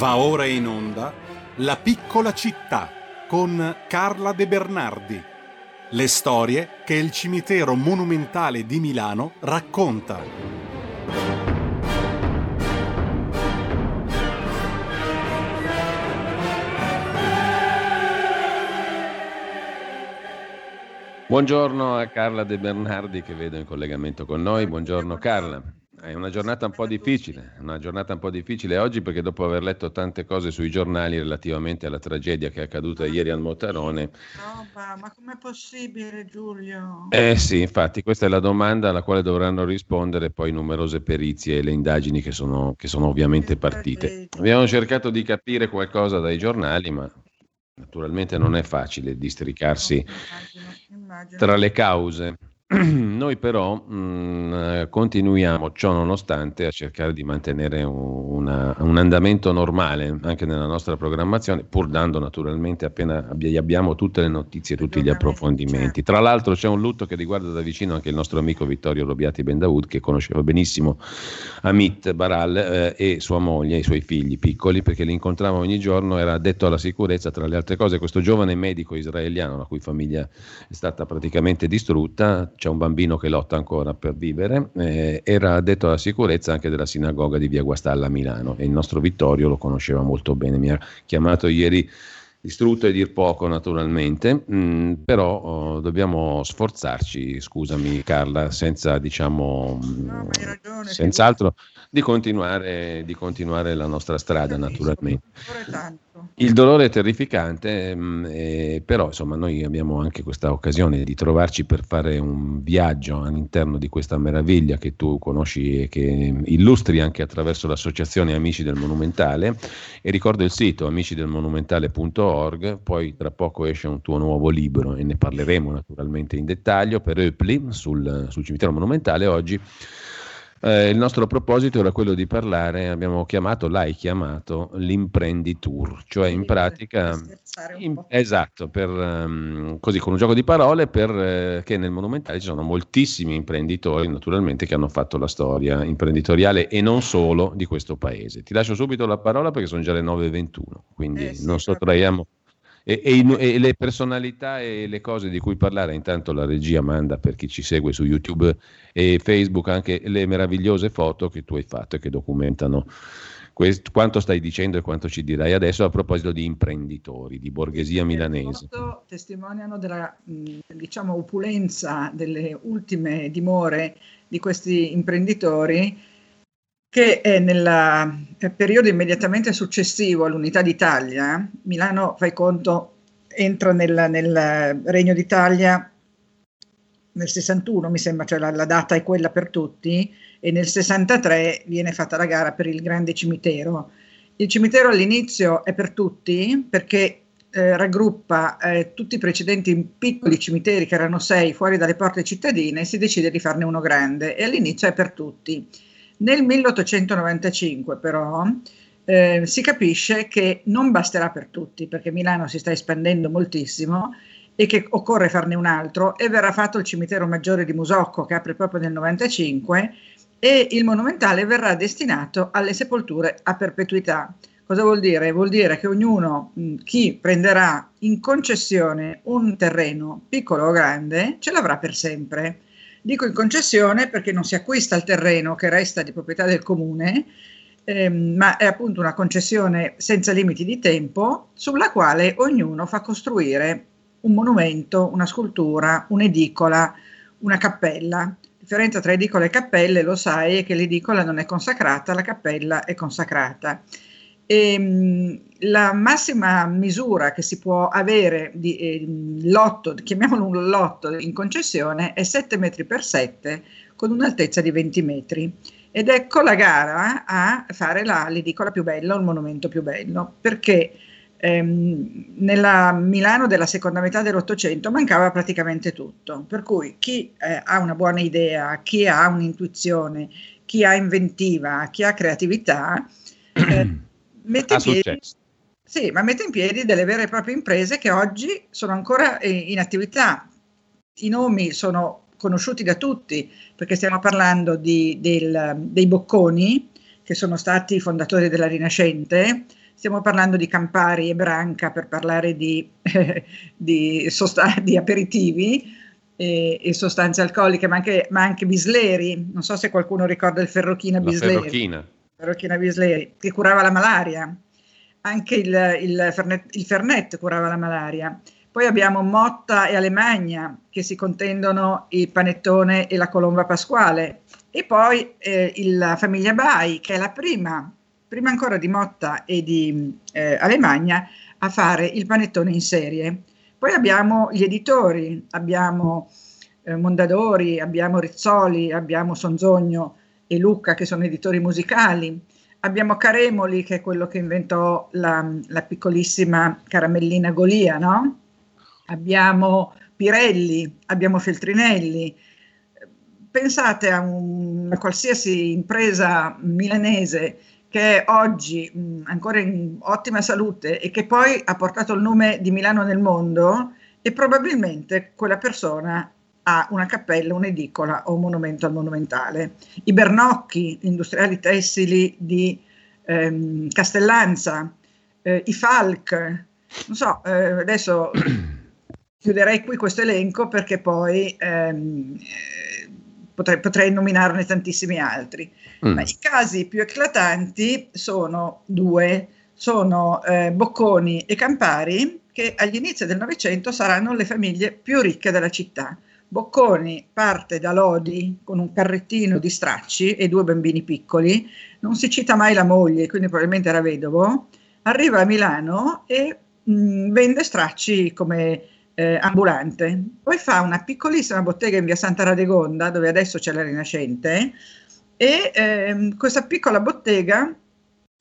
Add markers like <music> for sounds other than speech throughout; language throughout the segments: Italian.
Va ora in onda La piccola città con Carla De Bernardi. Le storie che il cimitero monumentale di Milano racconta. Buongiorno a Carla De Bernardi che vedo in collegamento con noi. Buongiorno Carla. È una giornata un po' difficile, una giornata un po' difficile oggi perché dopo aver letto tante cose sui giornali relativamente alla tragedia che è accaduta ieri al Motarone. No, ma com'è possibile Giulio? Eh sì, infatti questa è la domanda alla quale dovranno rispondere poi numerose perizie e le indagini che sono, che sono ovviamente partite. Abbiamo cercato di capire qualcosa dai giornali, ma naturalmente non è facile districarsi tra le cause. <clears throat> Noi però mh, continuiamo, ciò nonostante, a cercare di mantenere una, un andamento normale anche nella nostra programmazione, pur dando naturalmente appena abbiamo tutte le notizie, tutti gli approfondimenti. Certo. Tra l'altro c'è un lutto che riguarda da vicino anche il nostro amico Vittorio Robiati Bendaud, che conosceva benissimo Amit Baral eh, e sua moglie, i suoi figli piccoli, perché li incontrava ogni giorno, era addetto alla sicurezza, tra le altre cose, questo giovane medico israeliano, la cui famiglia è stata praticamente distrutta c'è un bambino che lotta ancora per vivere, eh, era addetto alla sicurezza anche della sinagoga di Via Guastalla a Milano e il nostro Vittorio lo conosceva molto bene, mi ha chiamato ieri distrutto e dir poco naturalmente, mm, però oh, dobbiamo sforzarci, scusami Carla, senza diciamo, no, ragione, senz'altro di continuare, di continuare la nostra strada naturalmente. Il dolore è terrificante, eh, però insomma noi abbiamo anche questa occasione di trovarci per fare un viaggio all'interno di questa meraviglia che tu conosci e che illustri anche attraverso l'associazione Amici del Monumentale. E ricordo il sito amicidelmonumentale.org, poi tra poco esce un tuo nuovo libro e ne parleremo naturalmente in dettaglio. Per Eupli sul, sul cimitero monumentale oggi eh, il nostro proposito era quello di parlare, abbiamo chiamato, l'hai chiamato l'imprenditur, cioè in pratica, in, esatto, per, um, così con un gioco di parole, perché eh, nel Monumentale ci sono moltissimi imprenditori naturalmente che hanno fatto la storia imprenditoriale e non solo di questo paese. Ti lascio subito la parola perché sono già le 9.21, quindi eh sì, non sottraiamo e, e, e, le personalità e le cose di cui parlare, intanto la regia manda per chi ci segue su YouTube e Facebook anche le meravigliose foto che tu hai fatto e che documentano questo, quanto stai dicendo e quanto ci dirai adesso a proposito di imprenditori, di borghesia milanese. Testimoniano della diciamo, opulenza delle ultime dimore di questi imprenditori che è nel periodo immediatamente successivo all'unità d'Italia, Milano, fai conto, entra nel, nel Regno d'Italia nel 61, mi sembra, cioè la, la, data è quella per tutti, e nel 63 viene fatta la gara per il grande cimitero. Il cimitero all'inizio è per tutti perché eh, raggruppa eh, tutti i precedenti piccoli cimiteri, che erano sei, fuori dalle porte cittadine, e si decide di farne uno grande, e all'inizio è per tutti. Nel 1895 però eh, si capisce che non basterà per tutti perché Milano si sta espandendo moltissimo e che occorre farne un altro e verrà fatto il cimitero maggiore di Musocco che apre proprio nel 95 e il monumentale verrà destinato alle sepolture a perpetuità. Cosa vuol dire? Vuol dire che ognuno, chi prenderà in concessione un terreno piccolo o grande, ce l'avrà per sempre. Dico in concessione perché non si acquista il terreno che resta di proprietà del comune, ehm, ma è appunto una concessione senza limiti di tempo sulla quale ognuno fa costruire un monumento, una scultura, un'edicola, una cappella. La differenza tra edicola e cappelle, lo sai, è che l'edicola non è consacrata, la cappella è consacrata. E, ehm, la massima misura che si può avere di eh, lotto, chiamiamolo un lotto in concessione, è 7 metri per 7 con un'altezza di 20 metri. Ed ecco la gara a fare la, l'edicola più bella il monumento più bello, perché ehm, nella Milano della seconda metà dell'Ottocento mancava praticamente tutto, per cui chi eh, ha una buona idea, chi ha un'intuizione, chi ha inventiva, chi ha creatività, eh, <clears throat> mette in piedi sì, ma mette in piedi delle vere e proprie imprese che oggi sono ancora in attività. I nomi sono conosciuti da tutti perché stiamo parlando di, del, dei Bocconi, che sono stati fondatori della Rinascente, stiamo parlando di Campari e Branca per parlare di, eh, <laughs> di, sost- di aperitivi e, e, sostanze alcoliche, ma anche, ma anche, Bisleri, non so se qualcuno ricorda il Ferrochina Bisleri. Ferrochina. Ferrochina Bisleri, che curava la malaria, anche il, il, Fernet, il Fernet curava la malaria. Poi abbiamo Motta e Alemagna che si contendono il panettone e la colomba pasquale. E poi eh, la famiglia Bai, che è la prima, prima ancora di Motta e di eh, Alemagna, a fare il panettone in serie. Poi abbiamo gli editori, abbiamo eh, Mondadori, abbiamo Rizzoli, abbiamo Sonzogno e Lucca che sono editori musicali. Abbiamo Caremoli, che è quello che inventò la, la piccolissima caramellina Golia, no? abbiamo Pirelli, abbiamo Feltrinelli. Pensate a una qualsiasi impresa milanese che è oggi mh, ancora in ottima salute e che poi ha portato il nome di Milano nel mondo e probabilmente quella persona ha una cappella, un'edicola o un monumento al monumentale. I Bernocchi, industriali tessili di ehm, Castellanza, eh, i Falk, non so, eh, adesso <clears throat> chiuderei qui questo elenco perché poi ehm, potrei, potrei, nominarne tantissimi altri. Mm. Ma i casi più eclatanti sono due, sono eh, Bocconi e Campari, che agli inizi del Novecento saranno le famiglie più ricche della città. Bocconi parte da Lodi con un carrettino di stracci e due bambini piccoli, non si cita mai la moglie, quindi probabilmente era vedovo, arriva a Milano e mh, mm, vende stracci come eh, ambulante. Poi fa una piccolissima bottega in via Santa Radegonda, dove adesso c'è la Rinascente, e ehm, questa piccola bottega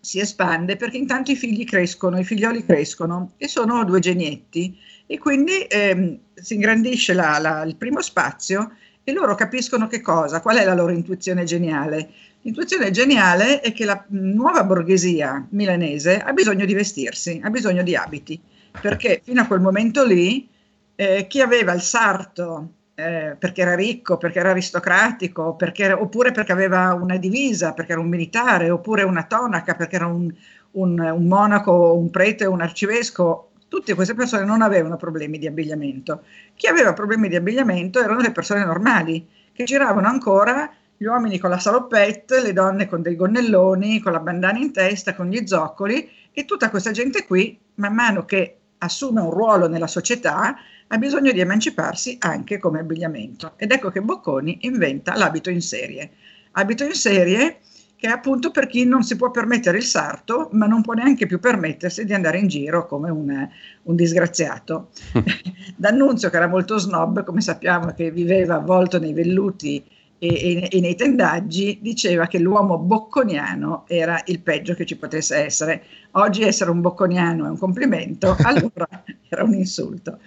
si espande perché intanto i figli crescono, i figlioli crescono e sono due genietti e quindi ehm, si ingrandisce la, la, il primo spazio e loro capiscono che cosa, qual è la loro intuizione geniale. L'intuizione geniale è che la nuova borghesia milanese ha bisogno di vestirsi, ha bisogno di abiti, perché fino a quel momento lì eh, chi aveva il sarto eh, perché era ricco, perché era aristocratico, perché era, oppure perché aveva una divisa, perché era un militare, oppure una tonaca, perché era un, un, un monaco, un prete, un arcivescovo, tutte queste persone non avevano problemi di abbigliamento. Chi aveva problemi di abbigliamento erano le persone normali, che giravano ancora gli uomini con la salopette, le donne con dei gonnelloni, con la bandana in testa, con gli zoccoli e tutta questa gente qui, man mano che assume un ruolo nella società, ha bisogno di emanciparsi anche come abbigliamento. Ed ecco che Bocconi inventa l'abito in serie. Abito in serie che è appunto per chi non si può permettere il sarto, ma non può neanche più permettersi di andare in giro come un, un disgraziato. <laughs> D'Annunzio, che era molto snob, come sappiamo, che viveva avvolto nei velluti e, e, e, nei tendaggi, diceva che l'uomo bocconiano era il peggio che ci potesse essere. Oggi essere un bocconiano è un complimento, <laughs> allora era un insulto.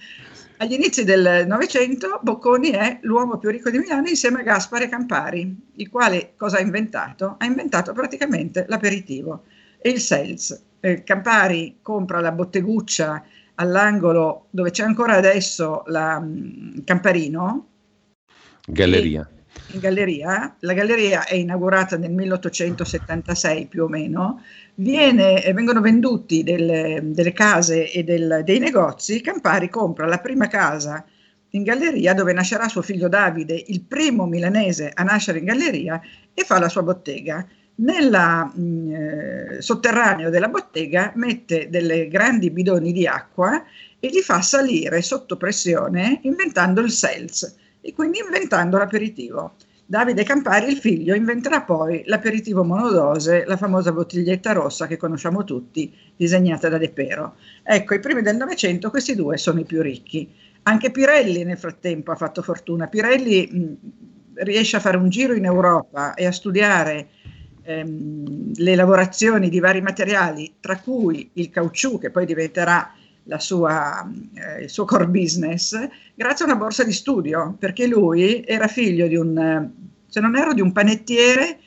Agli inizi del Novecento Bocconi è l'uomo più ricco di Milano insieme a Gaspare Campari, il quale cosa ha inventato? Ha inventato praticamente l'aperitivo e il sales. Eh, Campari compra la botteguccia all'angolo dove c'è ancora adesso la um, Camparino. Galleria. In galleria. La galleria è inaugurata nel 1876 più o meno viene, eh, vengono venduti delle, delle case e del, dei negozi, Campari compra la prima casa in galleria dove nascerà suo figlio Davide, il primo milanese a nascere in galleria, e fa la sua bottega. Nel mm, eh, sotterraneo della bottega mette delle grandi bidoni di acqua e li fa salire sotto pressione inventando il sales e quindi inventando l'aperitivo. Davide Campari, il figlio, inventerà poi l'aperitivo monodose, la famosa bottiglietta rossa che conosciamo tutti, disegnata da De Pero. Ecco, i primi del Novecento questi due sono i più ricchi. Anche Pirelli nel frattempo ha fatto fortuna. Pirelli mh, riesce a fare un giro in Europa e a studiare ehm, le lavorazioni di vari materiali, tra cui il caucciù, che poi diventerà sua, eh, il suo core business grazie a una borsa di studio, perché lui era figlio di un, se non ero, di un panettiere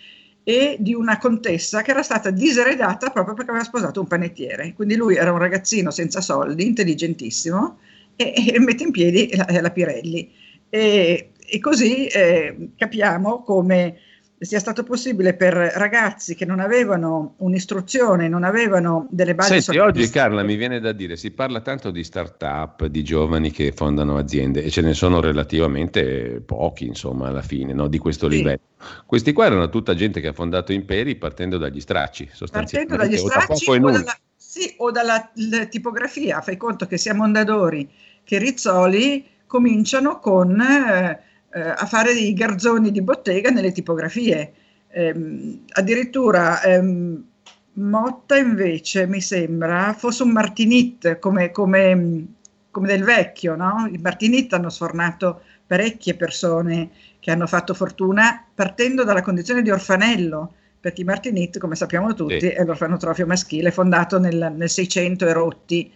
e di una contessa che era stata diseredata proprio perché aveva sposato un panettiere. Quindi lui era un ragazzino senza soldi, intelligentissimo, e, e mette in piedi la, la Pirelli. E, e così eh, capiamo come sia stato possibile per ragazzi che non avevano un'istruzione, non avevano delle basi Senti, oggi Carla mi viene da dire, si parla tanto di start-up, di giovani che fondano aziende e ce ne sono relativamente pochi, insomma, alla fine, no, di questo sì. livello. Questi qua erano tutta gente che ha fondato imperi partendo dagli stracci, sostanzialmente. Partendo dagli stracci o, dalla, sì, o dalla tipografia. Fai conto che sia Mondadori che Rizzoli cominciano con... Eh, eh, a fare i garzoni di bottega nelle tipografie. Eh, addirittura ehm, Motta invece mi sembra fosse un Martinit come, come, come del vecchio, no? I Martinit hanno sfornato parecchie persone che hanno fatto fortuna partendo dalla condizione di orfanello, perché i Martinit, come sappiamo tutti, sì. è l'orfanotrofio maschile fondato nel, nel 600 e rotti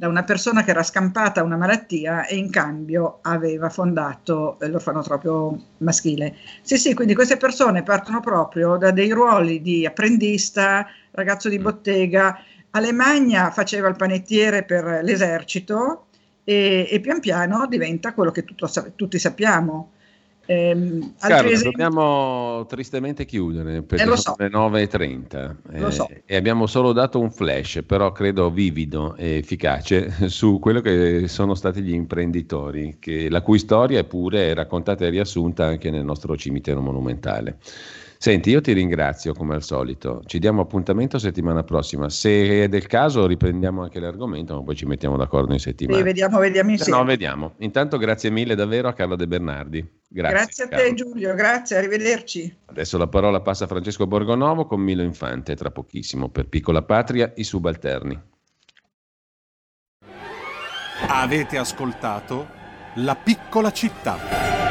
da una persona che era scampata a una malattia e in cambio aveva fondato l'orfanotrofio maschile. Sì, sì, quindi queste persone partono proprio da dei ruoli di apprendista, ragazzo di mm. bottega. Alemagna faceva il panettiere per l'esercito e, e pian piano diventa quello che tutto, tutti sappiamo, Ehm, Carlo, esempi... dobbiamo tristemente chiudere perché eh, sono so. le 9.30 eh, so. e abbiamo solo dato un flash, però credo vivido e efficace, <laughs> su quello che sono stati gli imprenditori, che, la cui storia è pure raccontata e riassunta anche nel nostro cimitero monumentale. Senti, io ti ringrazio come al solito. Ci diamo appuntamento settimana prossima. Se è del caso, riprendiamo anche l'argomento, ma poi ci mettiamo d'accordo in settimana. Sì, vediamo, vediamo insieme. No, vediamo. Intanto, grazie mille davvero a Carlo De Bernardi. Grazie, grazie a te, Carlo. Giulio. Grazie, arrivederci. Adesso la parola passa a Francesco Borgonovo con Milo Infante, tra pochissimo, per Piccola Patria, i subalterni. Avete ascoltato La piccola città.